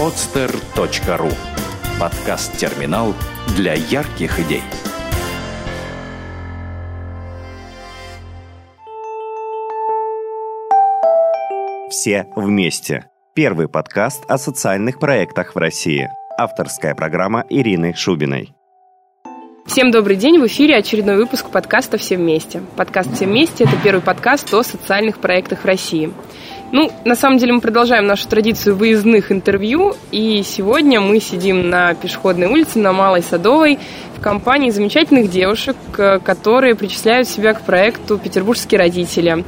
podster.ru Подкаст-терминал для ярких идей. Все вместе. Первый подкаст о социальных проектах в России. Авторская программа Ирины Шубиной. Всем добрый день, в эфире очередной выпуск подкаста «Все вместе». Подкаст «Все вместе» — это первый подкаст о социальных проектах в России. Ну, на самом деле мы продолжаем нашу традицию выездных интервью, и сегодня мы сидим на пешеходной улице на Малой Садовой в компании замечательных девушек, которые причисляют себя к проекту «Петербургские родители».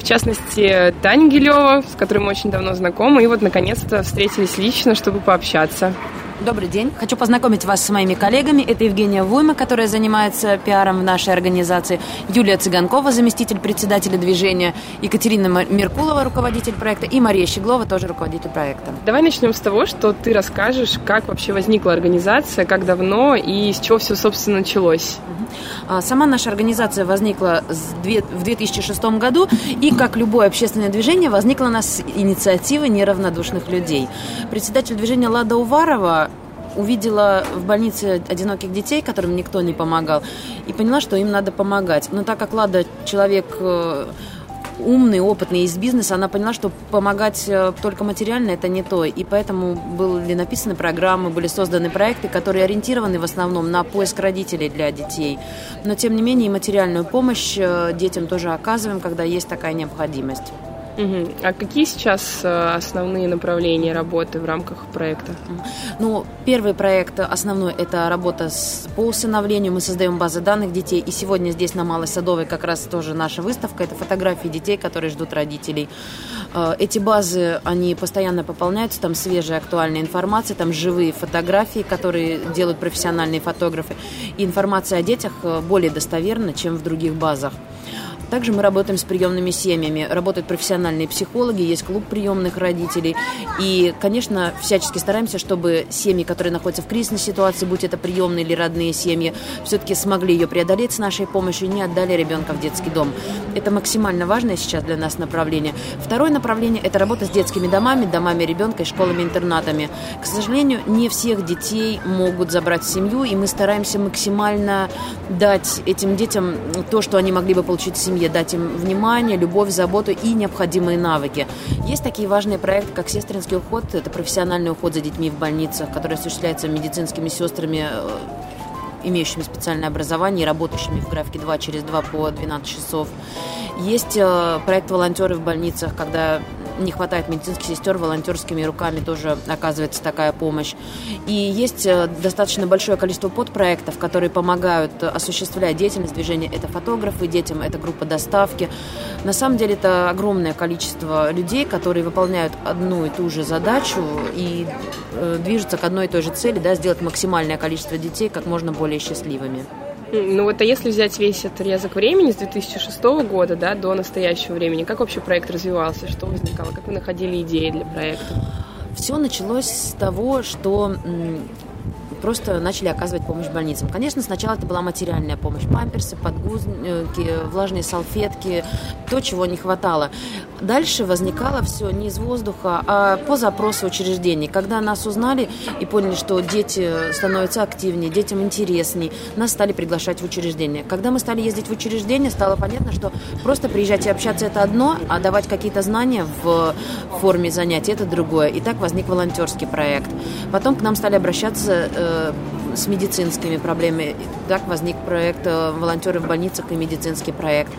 В частности, Таня Гилева, с которой мы очень давно знакомы, и вот наконец-то встретились лично, чтобы пообщаться. Добрый день. Хочу познакомить вас с моими коллегами. Это Евгения Вуйма, которая занимается пиаром в нашей организации, Юлия Цыганкова, заместитель председателя движения, Екатерина Меркулова, руководитель проекта, и Мария Щеглова, тоже руководитель проекта. Давай начнем с того, что ты расскажешь, как вообще возникла организация, как давно и с чего все, собственно, началось. А, сама наша организация возникла в 2006 году, и, как любое общественное движение, возникла у нас инициатива неравнодушных людей. Председатель движения Лада Уварова увидела в больнице одиноких детей, которым никто не помогал, и поняла, что им надо помогать. Но так как Лада человек э, умный, опытный из бизнеса, она поняла, что помогать э, только материально это не то. И поэтому были написаны программы, были созданы проекты, которые ориентированы в основном на поиск родителей для детей. Но тем не менее и материальную помощь э, детям тоже оказываем, когда есть такая необходимость. Угу. А какие сейчас э, основные направления работы в рамках проекта? Ну, первый проект основной – это работа с, по усыновлению. Мы создаем базы данных детей. И сегодня здесь на Малой Садовой как раз тоже наша выставка. Это фотографии детей, которые ждут родителей. Э, эти базы, они постоянно пополняются. Там свежая актуальная информация, там живые фотографии, которые делают профессиональные фотографы. И информация о детях э, более достоверна, чем в других базах. Также мы работаем с приемными семьями. Работают профессиональные психологи, есть клуб приемных родителей. И, конечно, всячески стараемся, чтобы семьи, которые находятся в кризисной ситуации, будь это приемные или родные семьи, все-таки смогли ее преодолеть с нашей помощью и не отдали ребенка в детский дом. Это максимально важное сейчас для нас направление. Второе направление – это работа с детскими домами, домами ребенка и школами-интернатами. К сожалению, не всех детей могут забрать в семью, и мы стараемся максимально дать этим детям то, что они могли бы получить в семье семье, дать им внимание, любовь, заботу и необходимые навыки. Есть такие важные проекты, как сестринский уход, это профессиональный уход за детьми в больницах, который осуществляется медицинскими сестрами э, имеющими специальное образование и работающими в графике 2 через 2 по 12 часов. Есть э, проект «Волонтеры в больницах», когда не хватает медицинских сестер, волонтерскими руками тоже оказывается такая помощь. И есть э, достаточно большое количество подпроектов, которые помогают осуществлять деятельность движения. Это фотографы детям, это группа доставки. На самом деле это огромное количество людей, которые выполняют одну и ту же задачу и э, движутся к одной и той же цели, да, сделать максимальное количество детей как можно более счастливыми. Ну вот, а если взять весь отрезок времени с 2006 года да, до настоящего времени, как вообще проект развивался, что возникало, как вы находили идеи для проекта? Все началось с того, что просто начали оказывать помощь больницам. Конечно, сначала это была материальная помощь. Памперсы, подгузники, влажные салфетки, то, чего не хватало. Дальше возникало все не из воздуха, а по запросу учреждений. Когда нас узнали и поняли, что дети становятся активнее, детям интересней, нас стали приглашать в учреждения. Когда мы стали ездить в учреждения, стало понятно, что просто приезжать и общаться – это одно, а давать какие-то знания в форме занятий – это другое. И так возник волонтерский проект. Потом к нам стали обращаться э, с медицинскими проблемами. Так возник проект э, «Волонтеры в больницах» и медицинский проект.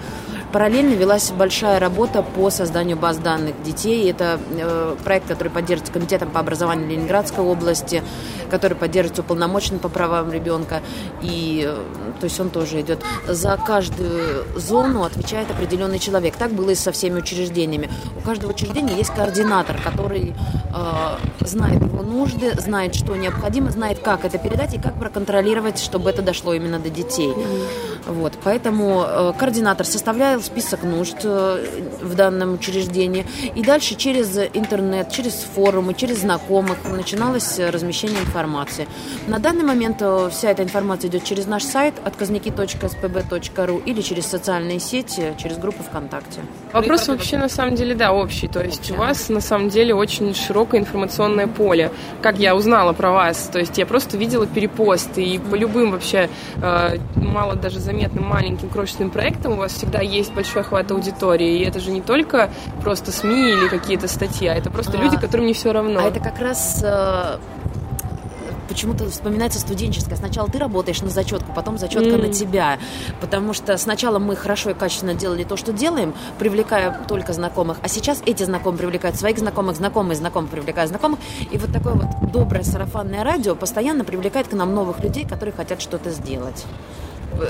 Параллельно велась большая работа по созданию баз данных детей. Это э, проект, который поддерживается Комитетом по образованию Ленинградской области, который поддерживается уполномоченным по правам ребенка. И э, то есть он тоже идет. За каждую зону отвечает определенный человек. Так было и со всеми учреждениями. У каждого учреждения есть координатор, который э, знает его нужды, знает, что необходимо, знает, как это передать и как проконтролировать, чтобы это дошло именно до детей. Вот, поэтому э, координатор составлял список нужд э, в данном учреждении. И дальше через интернет, через форумы, через знакомых начиналось размещение информации. На данный момент э, вся эта информация идет через наш сайт отказники.спб.ру или через социальные сети, через группу ВКонтакте. Вопрос вообще на самом деле, да, общий. То есть у вас на самом деле очень широкое информационное поле. Как я узнала про вас? То есть я просто видела перепосты и по любым вообще э, мало даже заметным маленьким крошечным проектам у вас всегда есть большой охват аудитории. И это же не только просто СМИ или какие-то статьи, а это просто а, люди, которым не все равно. А это как раз э, почему-то вспоминается студенческое. Сначала ты работаешь на зачетку, потом зачетка mm. на тебя. Потому что сначала мы хорошо и качественно делали то, что делаем, привлекая только знакомых. А сейчас эти знакомые привлекают своих знакомых, знакомые знакомых привлекают знакомых. И вот такое вот доброе сарафанное радио постоянно привлекает к нам новых людей, которые хотят что-то сделать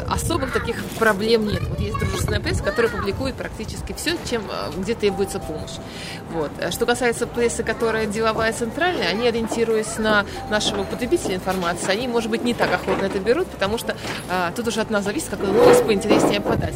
особых таких проблем нет. Вот есть дружественная пресса, которая публикует практически все, чем, э, где требуется помощь. Вот. А что касается прессы, которая деловая центральная, они, ориентируясь на нашего потребителя информации, они, может быть, не так охотно это берут, потому что а, тут уже от нас зависит, какой новость поинтереснее подать.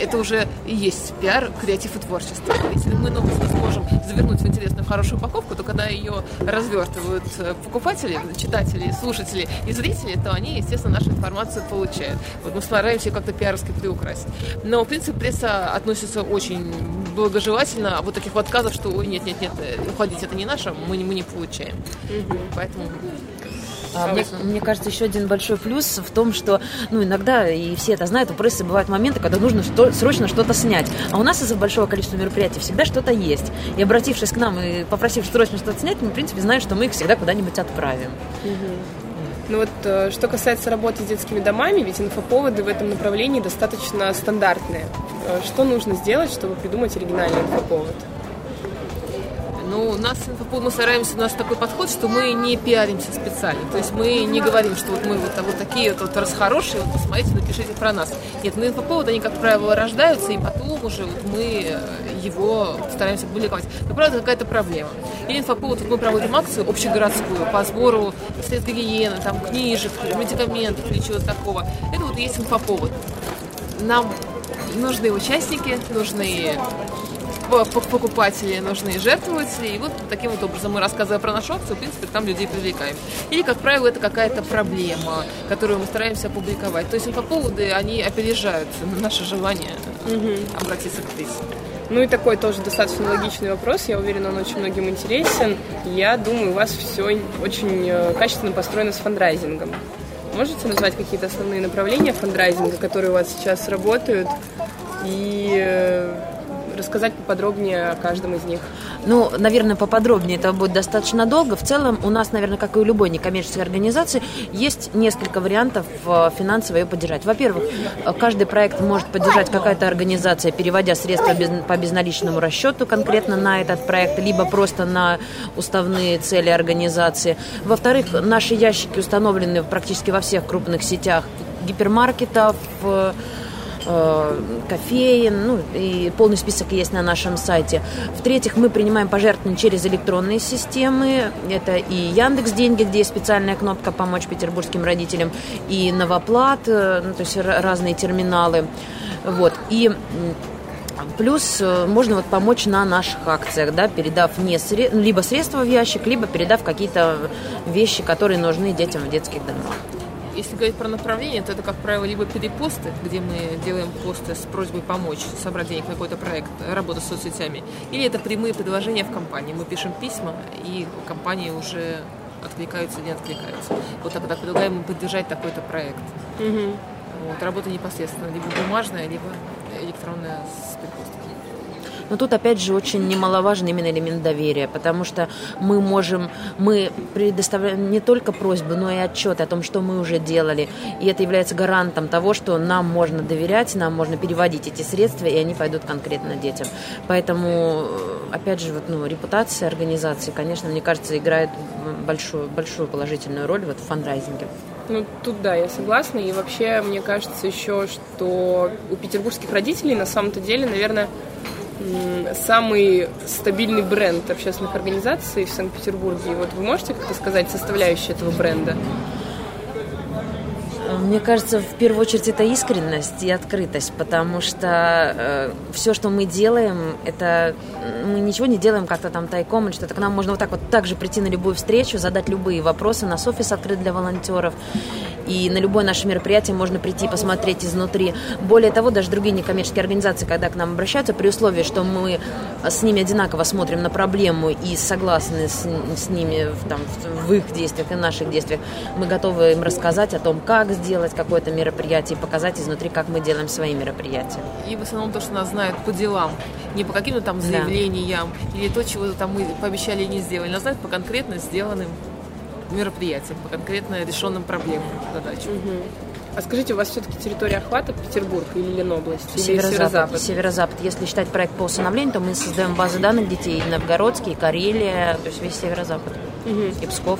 Это уже и есть пиар, креатив и творчество. Если мы новость сможем завернуть в интересную, хорошую упаковку, то когда ее развертывают э, покупатели, читатели, слушатели и зрители, то они, естественно, нашу информацию получают. Вот мы стараемся как-то пиаровски приукрасить. Но, в принципе, пресса относится очень благожелательно, а вот таких вот отказов, что ой, нет, нет, нет, уходить это не наше, мы, мы не получаем. Угу. Поэтому а, мне, мне кажется, еще один большой плюс в том, что, ну, иногда, и все это знают, у прессы бывают моменты, когда нужно что, срочно что-то снять. А у нас из-за большого количества мероприятий всегда что-то есть. И обратившись к нам и попросив срочно что-то снять, мы, в принципе, знаем, что мы их всегда куда-нибудь отправим. Угу. Ну вот, э, что касается работы с детскими домами, ведь инфоповоды в этом направлении достаточно стандартные. Э, что нужно сделать, чтобы придумать оригинальный инфоповод? Ну, у нас мы стараемся, у нас такой подход, что мы не пиаримся специально. То есть мы не говорим, что вот мы вот, вот такие вот, вот раз хорошие, вот посмотрите, напишите про нас. Нет, мы инфоповоды, они, как правило, рождаются, и потом уже вот мы э, его стараемся публиковать. Но, правда, какая-то проблема. Или инфоповод, вот мы проводим акцию общегородскую по сбору средств гигиены, там, книжек, медикаментов или чего-то такого. Это вот есть инфоповод. Нам нужны участники, нужны покупатели, нужны жертвователи. И вот таким вот образом мы, рассказывая про нашу акцию, в принципе, там людей привлекаем. Или, как правило, это какая-то проблема, которую мы стараемся опубликовать. То есть инфоповоды, они опережают наше желание угу. обратиться к прессе. Ну и такой тоже достаточно логичный вопрос. Я уверена, он очень многим интересен. Я думаю, у вас все очень э, качественно построено с фандрайзингом. Можете назвать какие-то основные направления фандрайзинга, которые у вас сейчас работают? И э, рассказать поподробнее о каждом из них? Ну, наверное, поподробнее это будет достаточно долго. В целом у нас, наверное, как и у любой некоммерческой организации, есть несколько вариантов э, финансово ее поддержать. Во-первых, э, каждый проект может поддержать какая-то организация, переводя средства по безналичному расчету конкретно на этот проект, либо просто на уставные цели организации. Во-вторых, наши ящики установлены практически во всех крупных сетях гипермаркетов, э, кофеин, ну и полный список есть на нашем сайте. В-третьих, мы принимаем пожертвования через электронные системы. Это и Яндекс Деньги, где есть специальная кнопка «Помочь петербургским родителям», и Новоплат, э, ну, то есть разные терминалы. Вот. И Плюс э, можно вот помочь на наших акциях, да, передав не сре... либо средства в ящик, либо передав какие-то вещи, которые нужны детям в детских домах. Если говорить про направление, то это, как правило, либо перепосты, где мы делаем посты с просьбой помочь, собрать денег на какой-то проект, работа с соцсетями, или это прямые предложения в компании. Мы пишем письма, и компании уже откликаются или не откликаются. Вот тогда предлагаем поддержать такой-то проект. Угу. Вот, работа непосредственно, либо бумажная, либо электронная с перепостом. Но тут, опять же, очень немаловажен именно элемент доверия, потому что мы можем, мы предоставляем не только просьбы, но и отчеты о том, что мы уже делали. И это является гарантом того, что нам можно доверять, нам можно переводить эти средства, и они пойдут конкретно детям. Поэтому, опять же, вот, ну, репутация организации, конечно, мне кажется, играет большую, большую положительную роль вот, в фандрайзинге. Ну, тут да, я согласна. И вообще, мне кажется еще, что у петербургских родителей на самом-то деле, наверное, самый стабильный бренд общественных организаций в Санкт-Петербурге. Вот вы можете как-то сказать составляющие этого бренда? Мне кажется, в первую очередь это искренность и открытость, потому что э, все, что мы делаем, это мы ничего не делаем как-то там тайком или что-то. К нам можно вот так вот так же прийти на любую встречу, задать любые вопросы. Наш офис открыт для волонтеров. И на любое наше мероприятие можно прийти посмотреть изнутри. Более того, даже другие некоммерческие организации, когда к нам обращаются, при условии, что мы с ними одинаково смотрим на проблему и согласны с, с ними в, там, в их действиях и наших действиях, мы готовы им рассказать о том, как сделать какое-то мероприятие и показать изнутри, как мы делаем свои мероприятия. И в основном то, что нас знают по делам, не по каким-то там заявлениям да. или то, чего там мы пообещали и не сделали, нас знают по конкретно сделанным мероприятиям, по конкретно решенным проблемам, задачам. Угу. А скажите, у вас все-таки территория охвата Петербург или Ленобласть? Северо-запад. северо-запад? Северо-запад. Если считать проект по усыновлению, то мы создаем базы данных детей и Новгородский, и Карелия, то есть весь северо-запад. Угу. И Псков.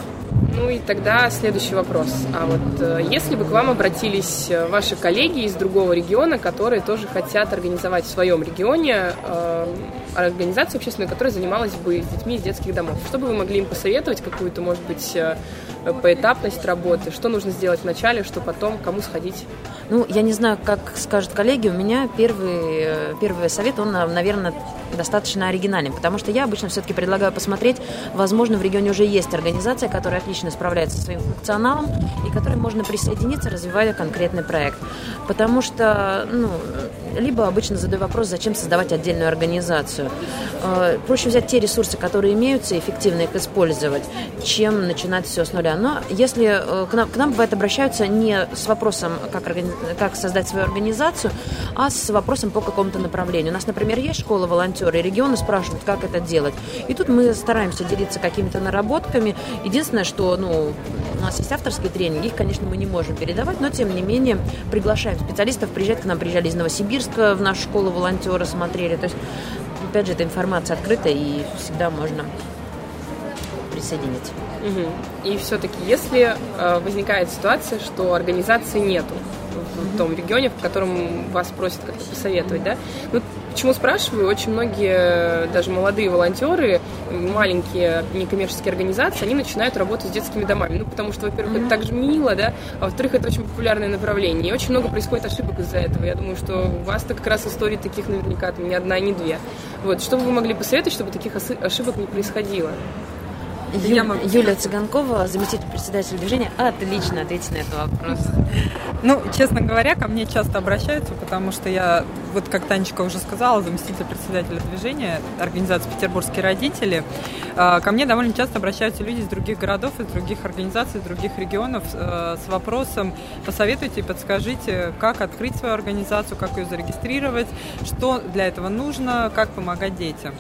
Ну и тогда следующий вопрос. А вот э, если бы к вам обратились э, ваши коллеги из другого региона, которые тоже хотят организовать в своем регионе э, организацию общественную, которая занималась бы детьми из детских домов, что бы вы могли им посоветовать, какую-то, может быть, э, поэтапность работы, что нужно сделать вначале, что потом, кому сходить? Ну, я не знаю, как скажут коллеги, у меня первый, э, первый совет, он, наверное, достаточно оригинальный, потому что я обычно все-таки предлагаю посмотреть, возможно, в регионе уже есть организация, которая отлично справляется со своим функционалом и которой можно присоединиться, развивая конкретный проект. Потому что, ну, либо обычно задаю вопрос, зачем создавать отдельную организацию. Э, проще взять те ресурсы, которые имеются, эффективно их использовать, чем начинать все с нуля. Но если э, к нам, к нам бывает обращаются не с вопросом, как, органи... как создать свою организацию, а с вопросом по какому-то направлению. У нас, например, есть школа волонтеры, и регионы спрашивают, как это делать. И тут мы стараемся делиться какими-то наработками. Единственное, что ну, у нас есть авторские тренинги, их, конечно, мы не можем передавать, но, тем не менее, приглашаем специалистов приезжать к нам, приезжали из Новосибирска в нашу школу волонтеры, смотрели. То есть, опять же, эта информация открыта, и всегда можно присоединиться. Угу. И все-таки, если э, возникает ситуация, что организации нету в том регионе, в котором вас просят как-то посоветовать, да, ну, Почему спрашиваю? Очень многие, даже молодые волонтеры, маленькие некоммерческие организации, они начинают работать с детскими домами. Ну, потому что, во-первых, mm-hmm. это так же мило, да, а во-вторых, это очень популярное направление. И очень много происходит ошибок из-за этого. Я думаю, что у вас-то как раз истории таких наверняка там ни одна, ни две. Вот, что бы вы могли посоветовать, чтобы таких ошибок не происходило? Ю... Я могу... Юлия Цыганкова, заместитель председателя движения, отлично ответить на этот вопрос. Ну, честно говоря, ко мне часто обращаются, потому что я, вот как Танечка уже сказала, заместитель председателя движения, организации «Петербургские родители», а, ко мне довольно часто обращаются люди из других городов, из других организаций, из других регионов э, с вопросом «посоветуйте подскажите, как открыть свою организацию, как ее зарегистрировать, что для этого нужно, как помогать детям».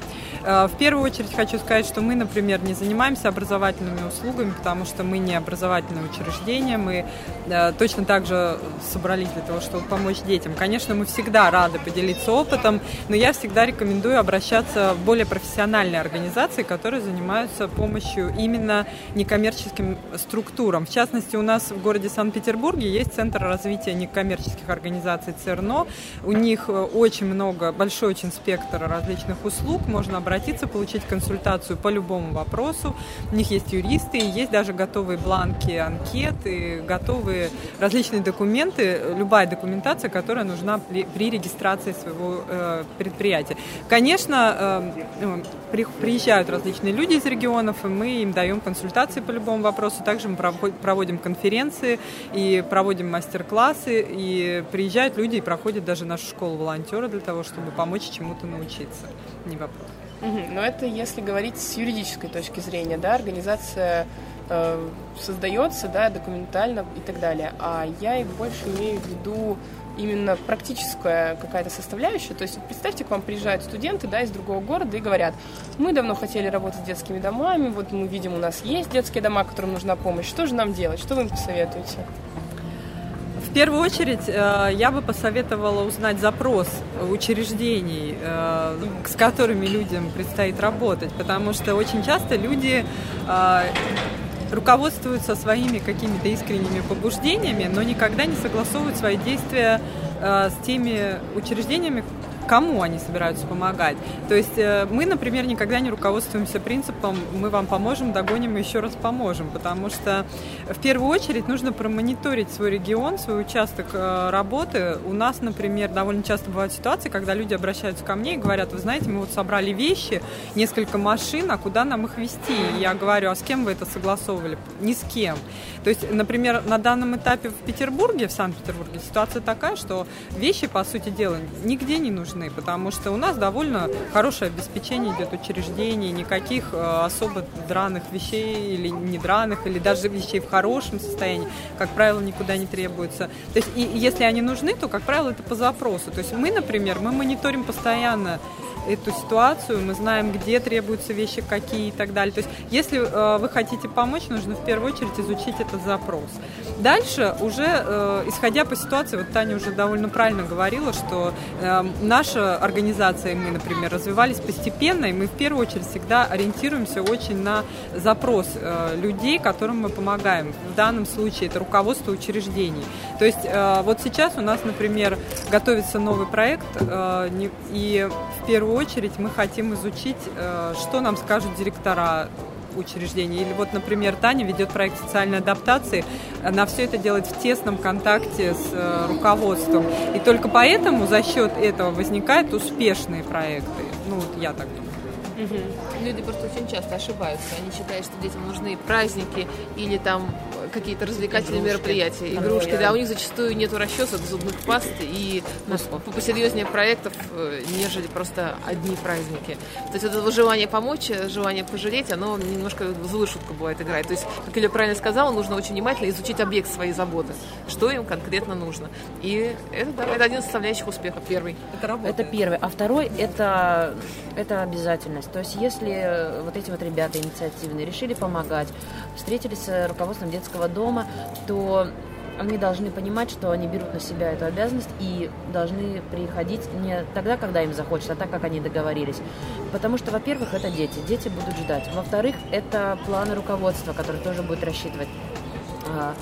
Э, в первую очередь хочу сказать, что мы, например, не занимаемся образовательными услугами, потому что мы не образовательное учреждение, мы э, точно так же собрались для того, чтобы помочь детям. Конечно, мы всегда рады поделиться опытом, но я всегда рекомендую обращаться в более профессиональные организации, которые занимаются помощью именно некоммерческим структурам. В частности, у нас в городе Санкт-Петербурге есть Центр развития некоммерческих организаций ЦЕРНО. У них э, очень много, большой очень спектр различных услуг, можно обратиться получить консультацию по любому вопросу. У них есть юристы, есть даже готовые бланки анкеты, готовые различные документы, любая документация, которая нужна при, при регистрации своего э, предприятия. Конечно, э, при, приезжают различные люди из регионов, и мы им даем консультации по любому вопросу. Также мы проводим конференции и проводим мастер-классы, и приезжают люди и проходят даже нашу школу волонтера для того, чтобы помочь чему-то научиться. Не вопрос. Но это если говорить с юридической точки зрения, да, организация э, создается, да, документально и так далее. А я и больше имею в виду именно практическая какая-то составляющая. То есть представьте, к вам приезжают студенты да, из другого города и говорят, мы давно хотели работать с детскими домами, вот мы видим, у нас есть детские дома, которым нужна помощь, что же нам делать, что вы им посоветуете? В первую очередь э, я бы посоветовала узнать запрос учреждений, э, с которыми людям предстоит работать, потому что очень часто люди э, руководствуются своими какими-то искренними побуждениями, но никогда не согласовывают свои действия с теми учреждениями, кому они собираются помогать. То есть э, мы, например, никогда не руководствуемся принципом «мы вам поможем, догоним и еще раз поможем», потому что в первую очередь нужно промониторить свой регион, свой участок э, работы. У нас, например, довольно часто бывают ситуации, когда люди обращаются ко мне и говорят, вы знаете, мы вот собрали вещи, несколько машин, а куда нам их везти? И я говорю, а с кем вы это согласовывали? Ни с кем. То есть, например, на данном этапе в Петербурге, в Санкт-Петербурге, ситуация такая, что вещи, по сути дела, нигде не нужны, потому что у нас довольно хорошее обеспечение идет учреждений, никаких э, особо драных вещей или не драных, или даже вещей в хорошем состоянии, как правило, никуда не требуется. То есть, и если они нужны, то, как правило, это по запросу. То есть мы, например, мы мониторим постоянно эту ситуацию, мы знаем, где требуются вещи, какие и так далее. То есть, если э, вы хотите помочь, нужно в первую очередь изучить этот запрос. Дальше уже, э, исходя по ситуации, вот Таня уже довольно правильно говорила, что э, наша организация, мы, например, развивались постепенно, и мы в первую очередь всегда ориентируемся очень на запрос э, людей, которым мы помогаем. В данном случае это руководство учреждений. То есть э, вот сейчас у нас, например, готовится новый проект, э, и в первую очередь мы хотим изучить, что нам скажут директора учреждений. Или вот, например, Таня ведет проект социальной адаптации. Она все это делает в тесном контакте с э, руководством. И только поэтому за счет этого возникают успешные проекты. Ну, вот я так думаю. Угу. Люди просто очень часто ошибаются. Они считают, что детям нужны праздники или там какие-то развлекательные игрушки. мероприятия, игрушки. Да, у них зачастую нет расчесок, зубных паст и ну, посерьезнее проектов, э, нежели просто одни праздники. То есть это желание помочь, желание пожалеть, оно немножко злую шутку бывает играет. То есть, как Илья правильно сказала, нужно очень внимательно изучить объект своей заботы, что им конкретно нужно. И это, да, это один из составляющих успеха, первый. Это работает. Это первый. А второй это, это обязательность. То есть если вот эти вот ребята инициативные решили помогать, встретились с руководством детского детского дома, то они должны понимать, что они берут на себя эту обязанность и должны приходить не тогда, когда им захочется, а так, как они договорились. Потому что, во-первых, это дети. Дети будут ждать. Во-вторых, это планы руководства, которые тоже будут рассчитывать э,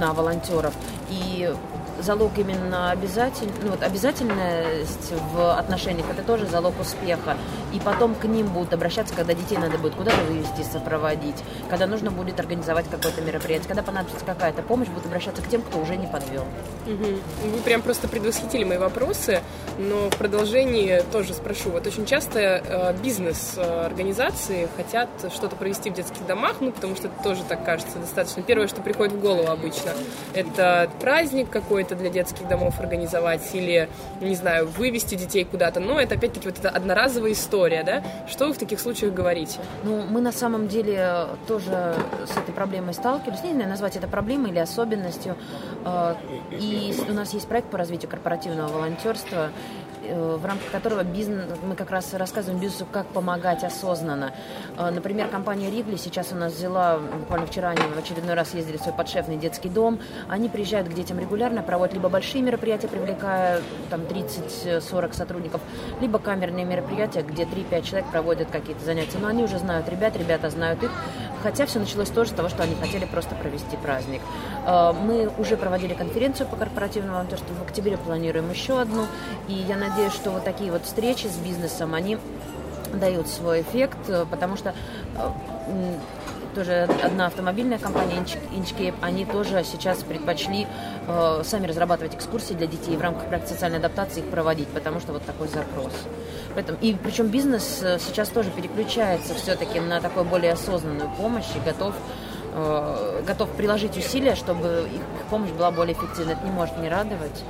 на волонтеров. И залог именно обязатель, ну, вот обязательность в отношениях, это тоже залог успеха. И потом к ним будут обращаться, когда детей надо будет куда-то вывести, сопроводить, когда нужно будет организовать какое-то мероприятие, когда понадобится какая-то помощь, будут обращаться к тем, кто уже не подвел. Угу. Вы прям просто предвосхитили мои вопросы, но в продолжении тоже спрошу. Вот очень часто э, бизнес-организации хотят что-то провести в детских домах, ну, потому что это тоже так кажется достаточно. Первое, что приходит в голову обычно, это праздник какой-то, это для детских домов организовать или, не знаю, вывести детей куда-то. Но это опять-таки вот эта одноразовая история, да? Что вы в таких случаях говорите? Ну, мы на самом деле тоже с этой проблемой сталкивались. Не знаю, назвать это проблемой или особенностью. Э, и у нас есть проект по развитию корпоративного волонтерства. Э, в рамках которого бизнес, мы как раз рассказываем бизнесу, как помогать осознанно. Э, например, компания Ригли сейчас у нас взяла, буквально вчера они в очередной раз ездили в свой подшефный детский дом. Они приезжают к детям регулярно, проводят либо большие мероприятия, привлекая там 30-40 сотрудников, либо камерные мероприятия, где 3-5 человек проводят какие-то занятия. Но они уже знают ребят, ребята знают их. Хотя все началось тоже с того, что они хотели просто провести праздник. Э, мы уже проводили конференцию по корпоративному волонтерству. В октябре планируем еще одну. И я надеюсь, что вот такие вот встречи с бизнесом, они дают свой эффект, э, потому что э, тоже одна автомобильная компания Inchcape, они тоже сейчас предпочли э, сами разрабатывать экскурсии для детей в рамках проекта социальной адаптации их проводить, потому что вот такой запрос. Поэтому, и причем бизнес сейчас тоже переключается все-таки на такую более осознанную помощь и готов э, готов приложить усилия, чтобы их помощь была более эффективной. Это не может не радовать.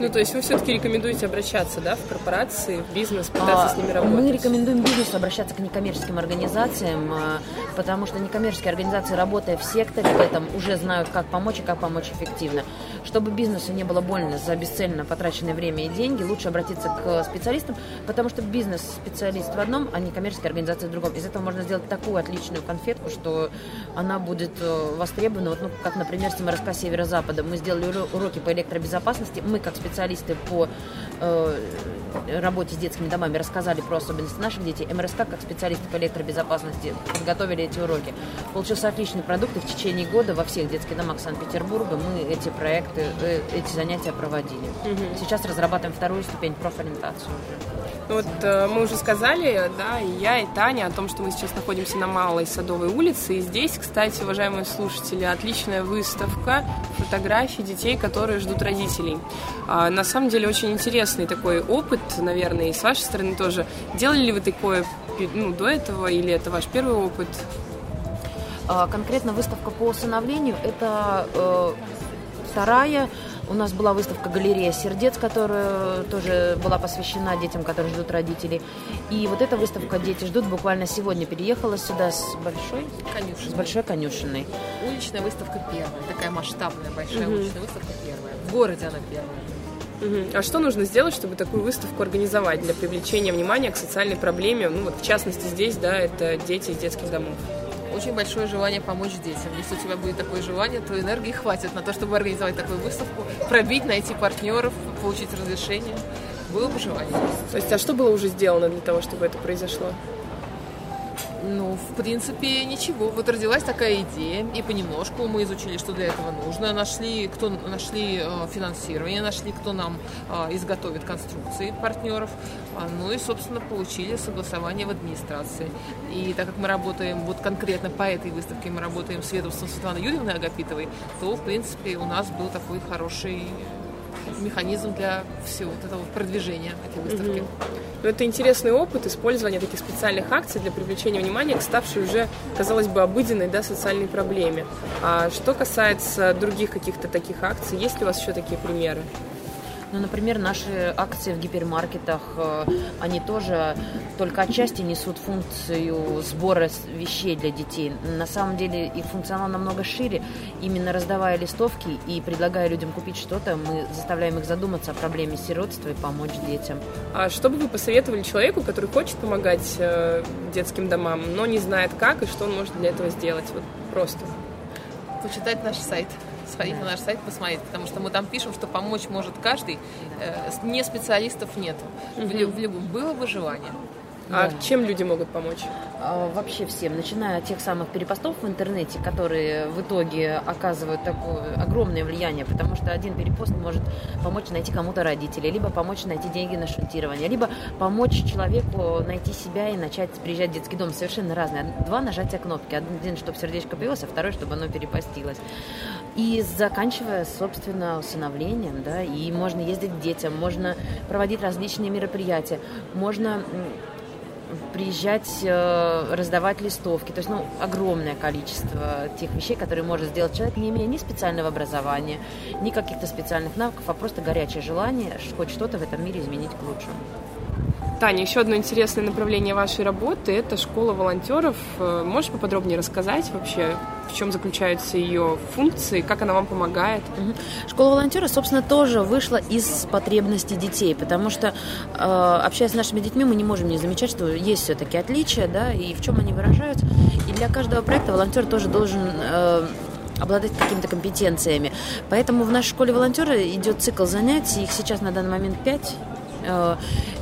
Ну, то есть вы все-таки рекомендуете обращаться, да, в корпорации, в бизнес, пытаться а, с ними работать? Мы рекомендуем бизнесу обращаться к некоммерческим организациям, а, потому что некоммерческие организации, работая в секторе в этом, уже знают, как помочь и как помочь эффективно. Чтобы бизнесу не было больно за бесцельно потраченное время и деньги, лучше обратиться к специалистам, потому что бизнес-специалист в одном, а некоммерческая организация в другом. Из этого можно сделать такую отличную конфетку, что она будет э, востребована. Вот, ну, как, например, СМРСК Северо-Запада. Мы сделали уроки по электробезопасности. Мы, как специалисты по э, работе с детскими домами рассказали про особенности наших детей. МРСК, как специалисты по электробезопасности, подготовили эти уроки. Получился отличный продукт, и в течение года во всех детских домах Санкт-Петербурга мы эти проекты, э, эти занятия проводили. Угу. Сейчас разрабатываем вторую ступень профориентацию уже. Вот э, мы уже сказали, да, и я, и Таня, о том, что мы сейчас находимся на Малой Садовой улице. И здесь, кстати, уважаемые слушатели, отличная выставка фотографий детей, которые ждут родителей. А, на самом деле очень интересный такой опыт, наверное, и с вашей стороны тоже. Делали ли вы такое ну, до этого, или это ваш первый опыт? А, конкретно выставка по усыновлению – это э, вторая у нас была выставка «Галерея сердец», которая тоже была посвящена детям, которые ждут родителей. И вот эта выставка «Дети ждут» буквально сегодня переехала сюда с большой конюшиной. С большой конюшиной. Уличная выставка первая, такая масштабная большая угу. уличная выставка первая. В городе она первая. А что нужно сделать, чтобы такую выставку организовать для привлечения внимания к социальной проблеме? Ну вот в частности здесь, да, это дети из детских домов очень большое желание помочь детям. Если у тебя будет такое желание, то энергии хватит на то, чтобы организовать такую выставку, пробить, найти партнеров, получить разрешение. Было бы желание. То есть, а что было уже сделано для того, чтобы это произошло? Ну, в принципе, ничего. Вот родилась такая идея, и понемножку мы изучили, что для этого нужно. Нашли, кто нашли э, финансирование, нашли, кто нам э, изготовит конструкции партнеров. А, ну и, собственно, получили согласование в администрации. И так как мы работаем вот конкретно по этой выставке, мы работаем с ведомством Светланы Юрьевны Агапитовой, то, в принципе, у нас был такой хороший механизм для всего вот этого продвижения этой выставки. Угу. Но это интересный опыт использования таких специальных акций для привлечения внимания к ставшей уже, казалось бы, обыденной да, социальной проблеме. А что касается других каких-то таких акций, есть ли у вас еще такие примеры? Ну, например, наши акции в гипермаркетах, э, они тоже только отчасти несут функцию сбора вещей для детей. На самом деле их функционал намного шире. Именно раздавая листовки и предлагая людям купить что-то, мы заставляем их задуматься о проблеме сиротства и помочь детям. А что бы вы посоветовали человеку, который хочет помогать э, детским домам, но не знает как и что он может для этого сделать? Вот просто. Почитать наш сайт сходить на наш сайт, посмотреть, потому что мы там пишем, что помочь может каждый, э, не специалистов нет. Угу. В, в было бы. А да. чем люди могут помочь? А, вообще всем, начиная от тех самых перепостов в интернете, которые в итоге оказывают такое огромное влияние, потому что один перепост может помочь найти кому-то родителей, либо помочь найти деньги на шунтирование, либо помочь человеку найти себя и начать приезжать в детский дом. Совершенно разные. Два нажатия кнопки. Один, чтобы сердечко появилось, а второй, чтобы оно перепостилось. И заканчивая, собственно, усыновлением, да, и можно ездить к детям, можно проводить различные мероприятия, можно приезжать, э, раздавать листовки. То есть, ну, огромное количество тех вещей, которые может сделать человек, не имея ни специального образования, ни каких-то специальных навыков, а просто горячее желание хоть что-то в этом мире изменить к лучшему. Таня, еще одно интересное направление вашей работы – это школа волонтеров. Э, можешь поподробнее рассказать вообще, в чем заключаются ее функции, как она вам помогает? Школа волонтера, собственно, тоже вышла из потребностей детей, потому что, э, общаясь с нашими детьми, мы не можем не замечать, что есть все-таки отличия, да, и в чем они выражаются. И для каждого проекта волонтер тоже должен э, обладать какими-то компетенциями. Поэтому в нашей школе волонтера идет цикл занятий, их сейчас на данный момент пять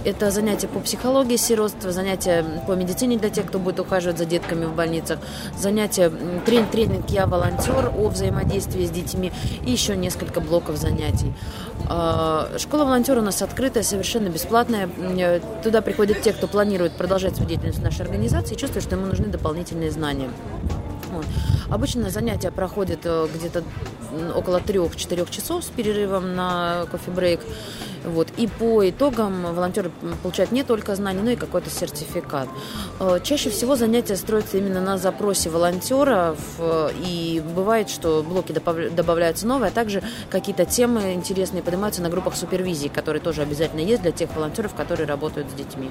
это занятия по психологии сиротства, занятия по медицине для тех, кто будет ухаживать за детками в больницах, занятия тренинг, тренинг «Я волонтер» о взаимодействии с детьми и еще несколько блоков занятий. Э, школа волонтера у нас открытая, совершенно бесплатная. Э, туда приходят те, кто планирует продолжать свою деятельность в нашей организации и чувствует, что ему нужны дополнительные знания. Вот. Обычно занятия проходят где-то около трех-четырех часов с перерывом на кофе-брейк. Вот. И по итогам волонтеры получают не только знания, но и какой-то сертификат. Э, чаще всего занятия строятся именно на запросе волонтеров, э, и бывает, что блоки добавляются новые, а также какие-то темы интересные поднимаются на группах супервизии, которые тоже обязательно есть для тех волонтеров, которые работают с детьми.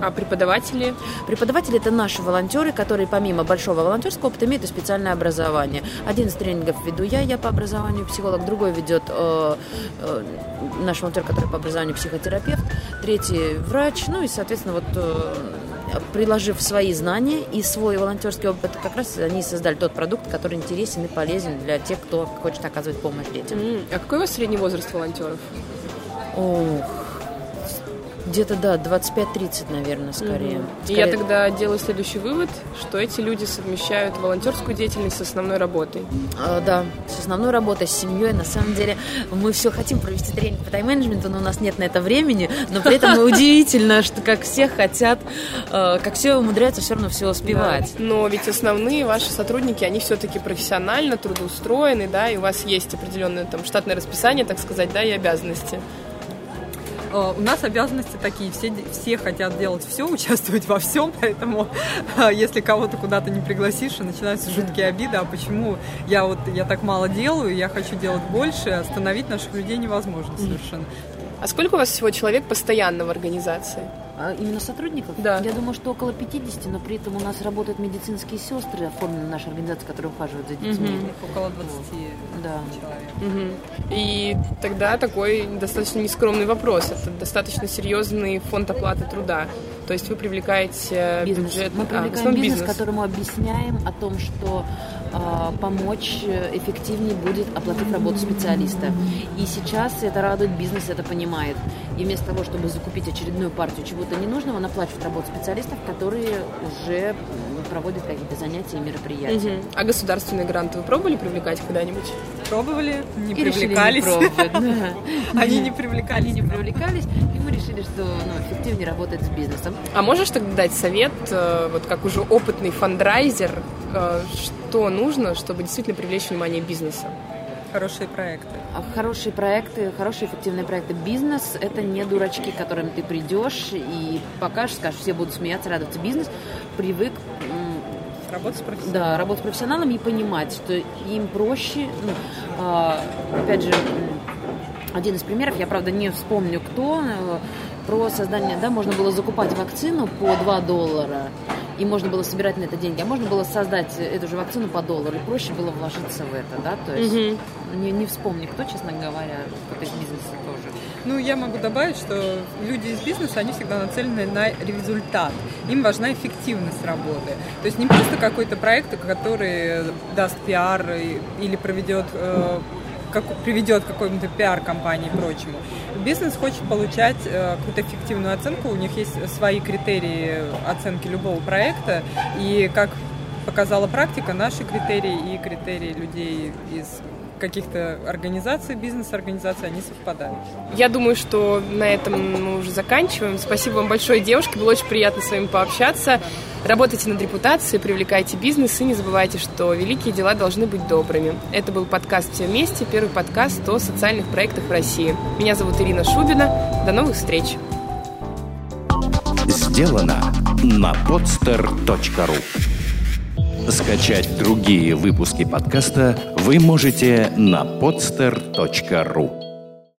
А преподаватели? Преподаватели – это наши волонтеры, которые помимо большого волонтерского опыта имеют и специальное образование. Один из тренингов веду я, я по образованию психолог, другой ведет э, э, наш волонтер, который по образованию психотерапевт, третий – врач, ну и, соответственно, вот э, приложив свои знания и свой волонтерский опыт, как раз они создали тот продукт, который интересен и полезен для тех, кто хочет оказывать помощь детям. Mm. А какой у вас средний возраст волонтеров? Ох, где-то, да, 25-30, наверное, скорее. И скорее. я тогда делаю следующий вывод, что эти люди совмещают волонтерскую деятельность с основной работой. А, Да, с основной работой, с семьей. На самом деле мы все хотим провести тренинг по тайм-менеджменту, но у нас нет на это времени. Но при этом удивительно, что как все хотят, э, как все умудряются все равно все успевать. Да. Но ведь основные ваши сотрудники, они все-таки профессионально трудоустроены, да, и у вас есть определенное там штатное расписание, так сказать, да, и обязанности. Э, У нас обязанности такие, все, все хотят делать все, участвовать во всем, поэтому э, если кого-то куда-то не пригласишь, и начинаются жуткие обиды, а почему я вот я так мало делаю, я хочу делать больше, остановить наших людей невозможно совершенно. А сколько у вас всего человек постоянно в организации? А именно сотрудников? Да. Я думаю, что около 50, но при этом у нас работают медицинские сестры, оформлены в нашей организации, которые ухаживают за детьми. Их около 20 Да. человек. Мгм. И тогда такой достаточно нескромный вопрос. Это достаточно серьезный фонд оплаты труда. То есть вы привлекаете Бизнес. бюджет... Мы а, привлекаем основном бизнес, бизнес. которому объясняем о том, что а, помочь э, эффективнее будет оплатив работу специалиста. И сейчас это радует бизнес, это понимает. И вместо того, чтобы закупить очередную партию чего-то ненужного, он оплачивает работу специалистов, которые уже проводят какие-то занятия и мероприятия. Мгм. А государственные гранты вы пробовали привлекать когда-нибудь? Пробовали, не И привлекались. Они не привлекались. Они не привлекались, и мы решили, что ну, эффективнее работать с бизнесом. А можешь тогда дать совет, э, вот как уже опытный фандрайзер, что нужно, чтобы действительно привлечь внимание бизнеса? Хорошие проекты. А Хорошие проекты, хорошие эффективные проекты. Бизнес – это не дурачки, к которым ты придешь и покажешь, скажешь, все будут смеяться, радоваться. Бизнес привык Работать с профессионалами. да, работать с профессионалами и понимать, что им проще. ну, а, опять же, один из примеров, я, правда, не вспомню, кто, про создание, да, можно было закупать вакцину по 2 доллара, и можно было собирать на это деньги, а можно было создать эту же вакцину по доллару, и проще было вложиться в это, да, то есть не, не вспомню, кто, честно говоря, кто-то из бизнеса тоже. Ну, я могу добавить, что люди из бизнеса, они всегда нацелены на результат. Им важна эффективность работы. То есть не просто какой-то проект, который даст пиар или проведет э, как, приведет к какой-нибудь пиар-компании и прочему. Бизнес хочет получать э, какую-то эффективную оценку, у них есть свои критерии оценки любого проекта, и как показала практика, наши критерии и критерии людей из каких-то организаций, бизнес-организаций, они совпадают. Я думаю, что на этом мы уже заканчиваем. Спасибо вам большое, девушки. Было очень приятно с вами пообщаться. Работайте над репутацией, привлекайте бизнес и не забывайте, что великие дела должны быть добрыми. Это был подкаст «Все вместе», первый подкаст о социальных проектах в России. Меня зовут Ирина Шубина. До новых встреч! Сделано на podster.ru Скачать другие выпуски подкаста вы можете на podster.ru